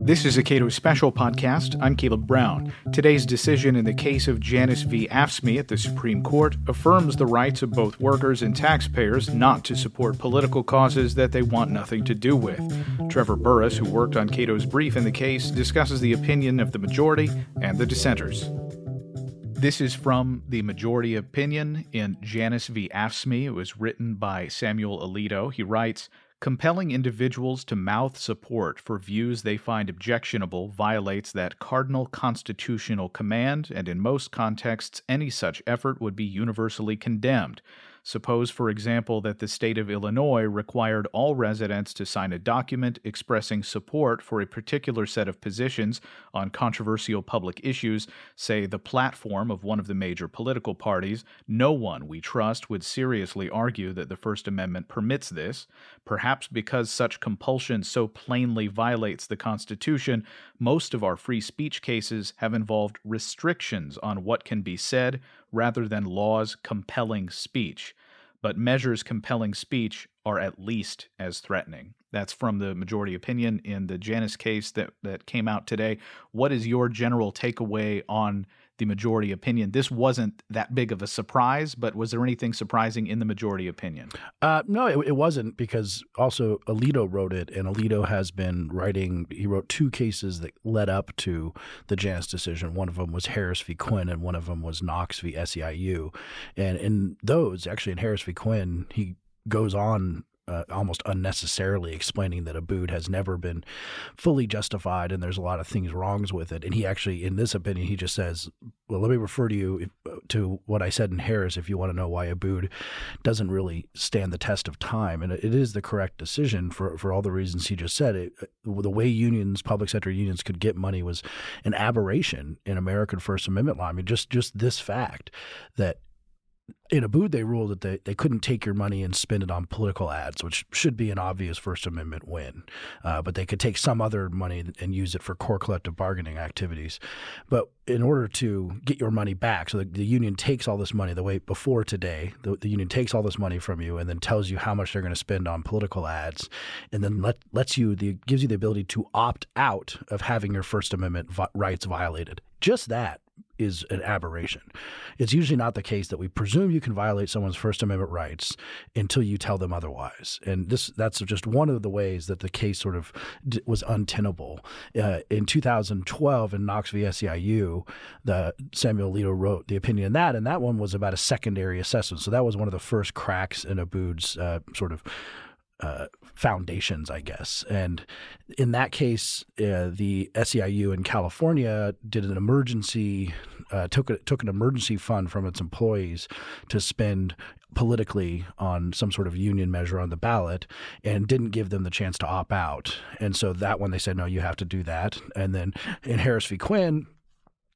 This is a Cato Special podcast. I'm Caleb Brown. Today's decision in the case of Janus v. AFSCME at the Supreme Court affirms the rights of both workers and taxpayers not to support political causes that they want nothing to do with. Trevor Burrus, who worked on Cato's brief in the case, discusses the opinion of the majority and the dissenters. This is from the majority opinion in Janus v. AFSCME. It was written by Samuel Alito. He writes, Compelling individuals to mouth support for views they find objectionable violates that cardinal constitutional command, and in most contexts, any such effort would be universally condemned. Suppose, for example, that the state of Illinois required all residents to sign a document expressing support for a particular set of positions on controversial public issues, say the platform of one of the major political parties. No one, we trust, would seriously argue that the First Amendment permits this. Perhaps because such compulsion so plainly violates the Constitution, most of our free speech cases have involved restrictions on what can be said rather than laws compelling speech. But measures compelling speech are at least as threatening. That's from the majority opinion in the Janus case that, that came out today. What is your general takeaway on the majority opinion. This wasn't that big of a surprise, but was there anything surprising in the majority opinion? Uh, no, it, it, wasn't because also Alito wrote it, and Alito has been writing. He wrote two cases that led up to the Janus decision. One of them was Harris v. Quinn, and one of them was Knox v. SEIU. And in those, actually, in Harris v. Quinn, he goes on uh, almost unnecessarily explaining that Abood has never been fully justified and there's a lot of things wrongs with it. And he actually, in this opinion, he just says, "Well, let me refer to you if, to what I said in Harris if you want to know why Abood doesn't really stand the test of time." And it is the correct decision for for all the reasons he just said. It, the way unions, public sector unions, could get money was an aberration in American First Amendment law. I mean, just just this fact that in Abood, they ruled that they, they couldn't take your money and spend it on political ads, which should be an obvious First Amendment win. Uh, but they could take some other money and use it for core collective bargaining activities. But in order to get your money back, so the, the union takes all this money the way before today, the, the, union takes all this money from you and then tells you how much they're going to spend on political ads, and then let, lets you the gives you the ability to opt out of having your First Amendment vi- rights violated. Just that is an aberration. It's usually not the case that we presume you can violate someone's First Amendment rights until you tell them otherwise. And this that's just one of the ways that the case sort of d- was untenable. Uh, in 2012, in Knox v. SEIU, the Samuel Alito wrote the opinion in that, and that one was about a secondary assessment. So that was one of the first cracks in Abood's uh, sort of uh, foundations, I guess. And in that case, uh, the SEIU in California did an emergency, uh, took a, took an emergency fund from its employees to spend politically on some sort of union measure on the ballot, and didn't give them the chance to opt out. And so that one, they said, no, you have to do that. And then in Harris v. Quinn,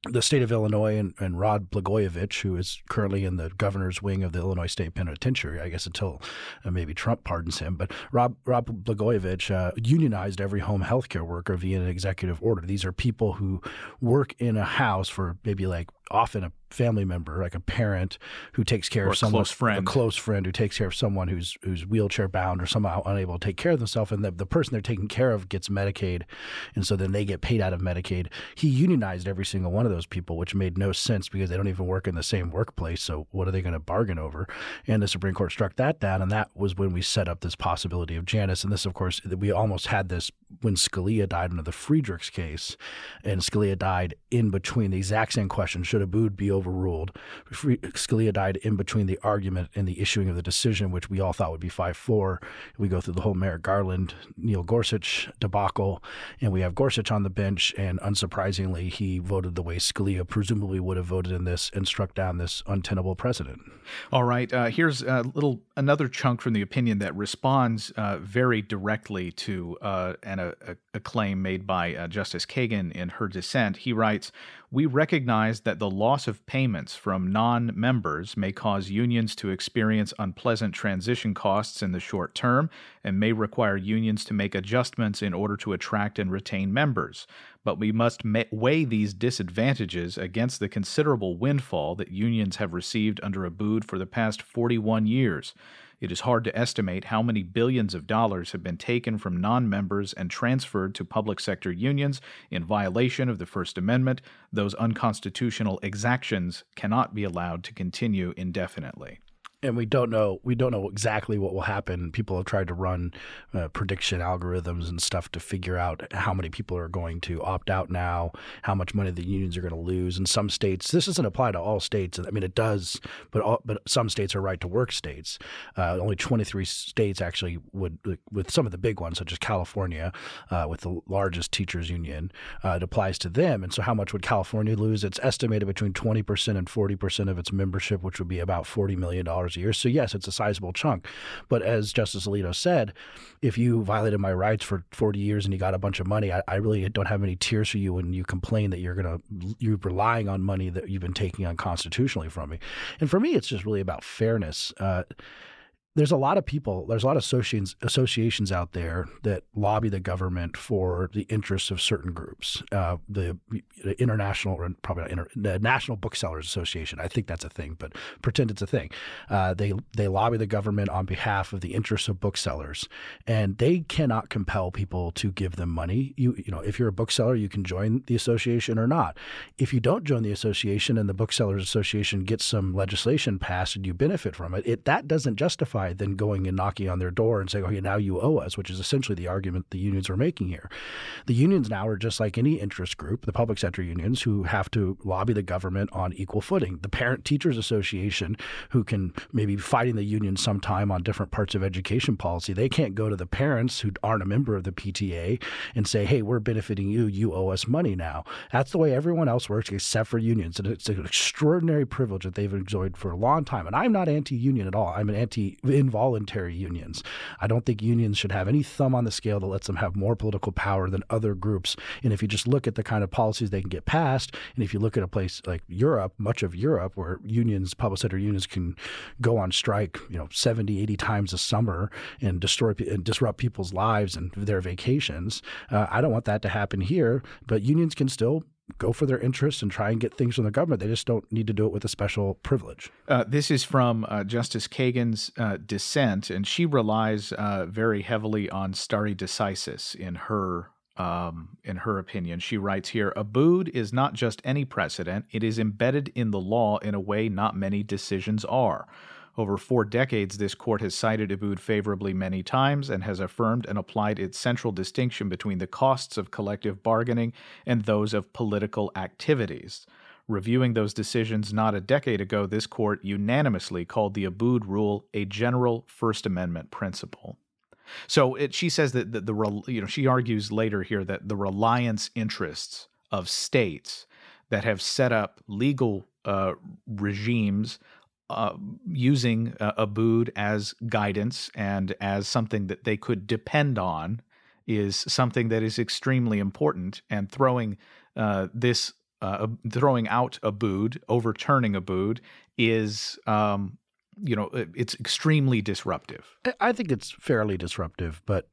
the state of Illinois and, and, Rod Blagojevich, who is currently in the governor's wing of the Illinois State Penitentiary, I guess until uh, maybe Trump pardons him. But Rob, Rod Blagojevich uh, unionized every home health care worker via an executive order. These are people who work in a house for maybe like often a family member, like a parent who takes care or of someone, close friend. a close friend who takes care of someone who's who's wheelchair bound or somehow unable to take care of themselves, and the, the person they're taking care of gets Medicaid, and so then they get paid out of Medicaid. He unionized every single one of those people, which made no sense because they don't even work in the same workplace. So what are they going to bargain over? And the Supreme Court struck that down, and that was when we set up this possibility of Janus. And this, of course, we almost had this when Scalia died under the Friedrichs case, and Scalia died in between the exact same question: Should Abood be overruled. Scalia died in between the argument and the issuing of the decision, which we all thought would be 5 4. We go through the whole Merrick Garland, Neil Gorsuch debacle, and we have Gorsuch on the bench. And unsurprisingly, he voted the way Scalia presumably would have voted in this and struck down this untenable precedent. All right. Uh, here's a little another chunk from the opinion that responds uh, very directly to uh, an, a, a, claim made by uh, Justice Kagan in her dissent. He writes, "We recognize that the loss of payments from non-members may cause unions to experience unpleasant transition costs in the short term and may require unions to make adjustments in order to attract and retain members." but we must weigh these disadvantages against the considerable windfall that unions have received under Abood for the past 41 years. It is hard to estimate how many billions of dollars have been taken from non members and transferred to public sector unions in violation of the First Amendment. Those unconstitutional exactions cannot be allowed to continue indefinitely and we don't know we don't know exactly what will happen. People have tried to run uh, prediction algorithms and stuff to figure out how many people are going to opt out now, how much money the unions are going to lose. In some states, this doesn't apply to all states. I mean, it does, but all, but some states are right to work states. Uh, only 23 states actually would, with some of the big ones, such as California, uh, with the largest teachers union, uh, it applies to them. And so, how much would California lose? It's estimated between 20 percent and 40 percent of its membership, which would be about 40 million dollars a year. So, yes, it's a sizable chunk. But as Justice Alito said, if you violated my rights for 40 years and you got a bunch of money, I, I really don't have any tears for you when you complain that you're to, you're relying on money that you've been taking unconstitutionally from me. And for me, it's just really about fairness. Uh, there's a lot of people, there's a lot of associations, associations out there that lobby the government for the interests of certain groups. Uh, the, the, international, or probably not inter, the National Booksellers Association, I think that's a thing, but pretend it's a thing. Uh, they they lobby the government on behalf of the interests of booksellers, and they cannot compel people to give them money. You you know, if you're a bookseller, you can join the association or not. If you don't join the association and the Booksellers Association gets some legislation passed and you benefit from it, it that doesn't justify than going and knocking on their door and saying, okay, now you owe us, which is essentially the argument the unions are making here. The unions now are just like any interest group, the public sector unions, who have to lobby the government on equal footing. The Parent Teachers Association, who can maybe be fighting the union sometime on different parts of education policy, they can't go to the parents who aren't a member of the PTA and say, hey, we're benefiting you, you owe us money now. That's the way everyone else works except for unions. And it's an extraordinary privilege that they've enjoyed for a long time. And I'm not anti union at all. I'm an anti involuntary unions. I don't think unions should have any thumb on the scale that lets them have more political power than other groups. And if you just look at the kind of policies they can get passed, and if you look at a place like Europe, much of Europe, where unions, public sector unions can go on strike, you know, 70, 80 times a summer and destroy and disrupt people's lives and their vacations. Uh, I don't want that to happen here, but unions can still go for their interests and try and get things from the government. They just don't need to do it with a special privilege. Uh, this is from uh, Justice Kagan's uh, dissent, and she relies uh, very heavily on stare decisis in her. Um, in her opinion, she writes here Abood is not just any precedent, it is embedded in the law in a way not many decisions are. Over four decades, this court has cited Abood favorably many times and has affirmed and applied its central distinction between the costs of collective bargaining and those of political activities. Reviewing those decisions not a decade ago, this court unanimously called the Abood rule a general First Amendment principle. So it, she says that the, the you know she argues later here that the reliance interests of states that have set up legal uh, regimes uh, using uh, Abood as guidance and as something that they could depend on is something that is extremely important. And throwing uh, this, uh, throwing out Abood, overturning Abood, is, um, you know, it's extremely disruptive. I think it's fairly disruptive, but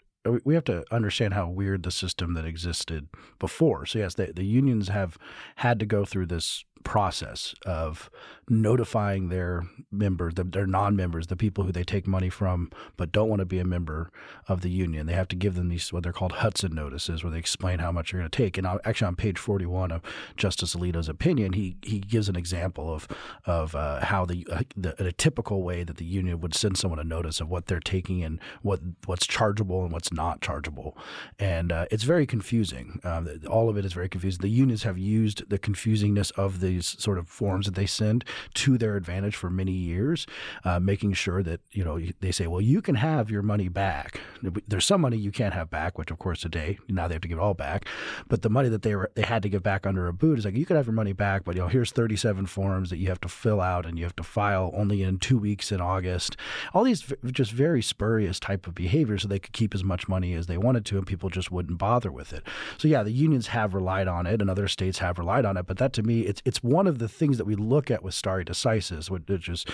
we have to understand how weird the system that existed before. So yes, the, the unions have had to go through this process of notifying their members, their non-members, the people who they take money from but don't want to be a member of the union. They have to give them these what they're called Hudson notices, where they explain how much you're going to take. And actually, on page 41 of Justice Alito's opinion, he he gives an example of of uh, how the, uh, the a typical way that the union would send someone a notice of what they're taking and what what's chargeable and what's not chargeable, and uh, it's very confusing. Um, all of it is very confusing. The unions have used the confusingness of these sort of forms that they send to their advantage for many years, uh, making sure that you know they say, well, you can have your money back. There's some money you can't have back, which of course today now they have to give it all back. But the money that they were they had to give back under Abood is like you could have your money back, but you know here's 37 forms that you have to fill out and you have to file only in two weeks in August. All these just very spurious type of behavior, so they could keep as much money as they wanted to, and people just wouldn't bother with it. So yeah, the unions have relied on it, and other states have relied on it. But that to me, it's it's one of the things that we look at with stare decisis, which is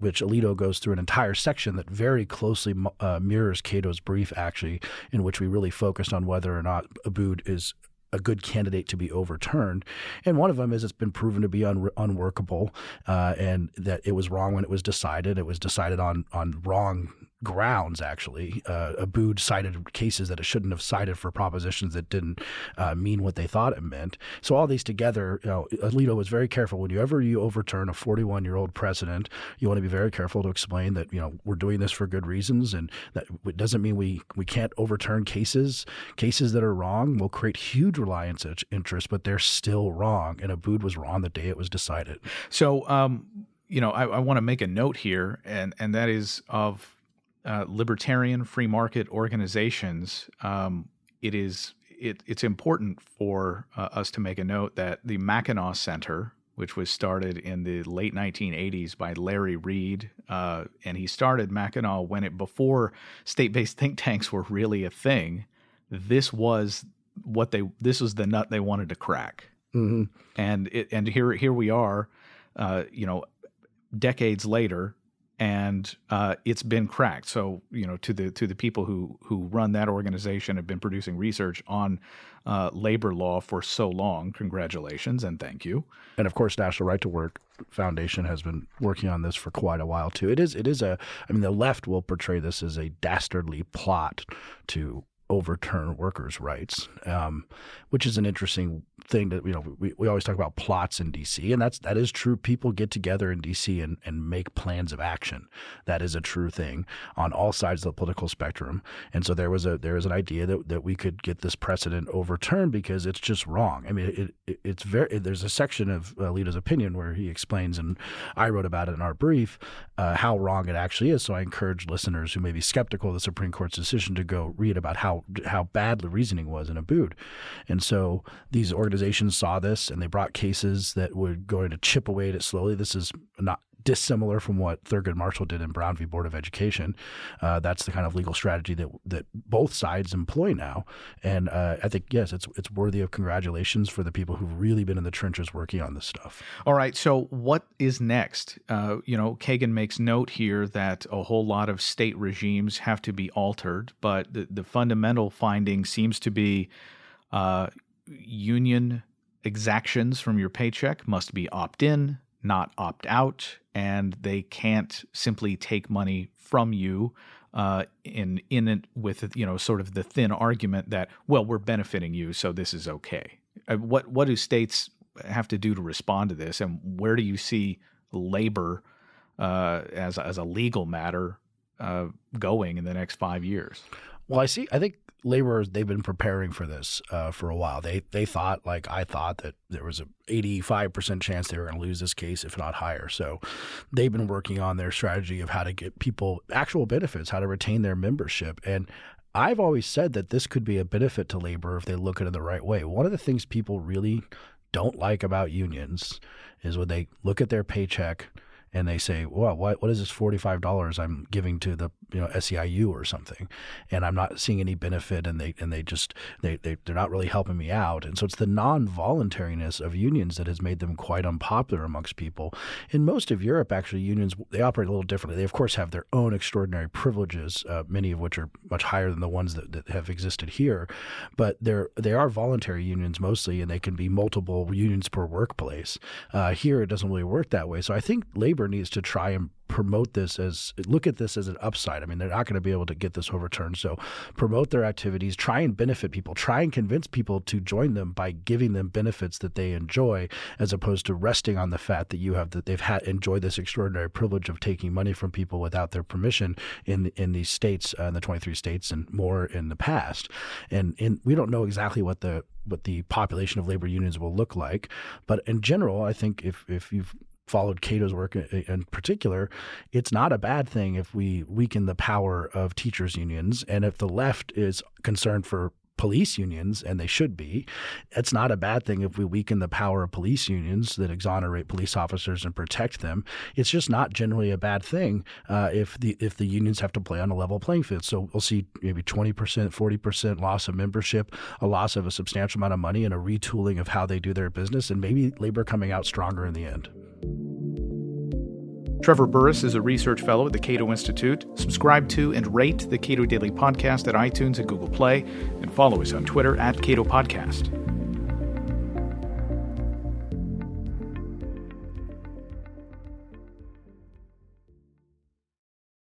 which Alito goes through an entire section that very closely uh, mirrors Cato's brief, actually, in which we really focused on whether or not Abood is a good candidate to be overturned. And one of them is it's been proven to be un- unworkable uh, and that it was wrong when it was decided. It was decided on on wrong grounds, actually. Uh, Abood cited cases that it shouldn't have cited for propositions that didn't uh, mean what they thought it meant. So all these together, you know, Alito was very careful. Whenever you overturn a 41 year old precedent, you want to be very careful to explain that you know we're doing this for good reasons, and that it doesn't mean we we can't overturn cases. Cases that are wrong will create huge reliance interest, but they're still wrong. And Abood was wrong the day it was decided. So. Um, you know, I, I want to make a note here, and, and that is of uh, libertarian free market organizations, um, it is it, it's important for uh, us to make a note that the Mackinac Center, which was started in the late 1980s by Larry Reed, uh, and he started Mackinac when it before state-based think tanks were really a thing. This was what they this was the nut they wanted to crack, mm-hmm. and it, and here here we are, uh, you know, decades later and uh, it's been cracked. So you know, to the to the people who who run that organization have been producing research on uh, labor law for so long. Congratulations and thank you. And of course, National Right to Work Foundation has been working on this for quite a while too. It is it is a I mean, the left will portray this as a dastardly plot to overturn workers' rights, um, which is an interesting thing that you know we, we always talk about plots in DC, and that's that is true. People get together in DC and, and make plans of action. That is a true thing on all sides of the political spectrum. And so there was a there was an idea that, that we could get this precedent overturned because it's just wrong. I mean, it, it it's very there's a section of Alito's opinion where he explains, and I wrote about it in our brief, uh, how wrong it actually is. So I encourage listeners who may be skeptical of the Supreme Court's decision to go read about how how bad the reasoning was in Abood. And so these organizations saw this and they brought cases that were going to chip away at it slowly. This is not dissimilar from what Thurgood Marshall did in Brown v. Board of Education. Uh, that's the kind of legal strategy that that both sides employ now, and uh, I think yes, it's it's worthy of congratulations for the people who've really been in the trenches working on this stuff. All right, so what is next? Uh, you know, Kagan makes note here that a whole lot of state regimes have to be altered, but the, the fundamental finding seems to be uh, union exactions from your paycheck must be opt in not opt out, and they can't simply take money from you uh, in in it with you know sort of the thin argument that well we're benefiting you, so this is okay. Uh, what what do states have to do to respond to this, and where do you see labor uh, as as a legal matter uh, going in the next five years? Well, I see. I think laborers they've been preparing for this uh, for a while. They they thought like I thought that there was a 85% chance they were going to lose this case if not higher. So they've been working on their strategy of how to get people actual benefits, how to retain their membership and I've always said that this could be a benefit to labor if they look at it in the right way. One of the things people really don't like about unions is when they look at their paycheck and they say, "Well, what what is this forty five dollars I'm giving to the you know SEIU or something?" And I'm not seeing any benefit, and they and they just they they they're not really helping me out. And so it's the non voluntariness of unions that has made them quite unpopular amongst people. In most of Europe, actually, unions they operate a little differently. They of course have their own extraordinary privileges, uh, many of which are much higher than the ones that, that have existed here. But they're they are voluntary unions mostly, and they can be multiple unions per workplace. Uh, here, it doesn't really work that way. So I think labor needs to try and promote this as look at this as an upside. I mean, they're not going to be able to get this overturned. So promote their activities, try and benefit people, try and convince people to join them by giving them benefits that they enjoy, as opposed to resting on the fact that you have that they've had enjoyed this extraordinary privilege of taking money from people without their permission in in these states, uh, in the 23 states, and more in the past. And in, we don't know exactly what the what the population of labor unions will look like, but in general, I think if if you've followed Cato's work in particular, it's not a bad thing if we weaken the power of teachers' unions. And if the left is concerned for police unions, and they should be. It's not a bad thing if we weaken the power of police unions that exonerate police officers and protect them. It's just not generally a bad thing uh, if the if the unions have to play on a level playing field. So we'll see maybe 20%, 40% loss of membership, a loss of a substantial amount of money, and a retooling of how they do their business, and maybe labor coming out stronger in the end. Trevor Burrus is a research fellow at the Cato Institute. Subscribe to and rate the Cato Daily Podcast at iTunes and Google Play, and follow us on Twitter at Cato Podcast.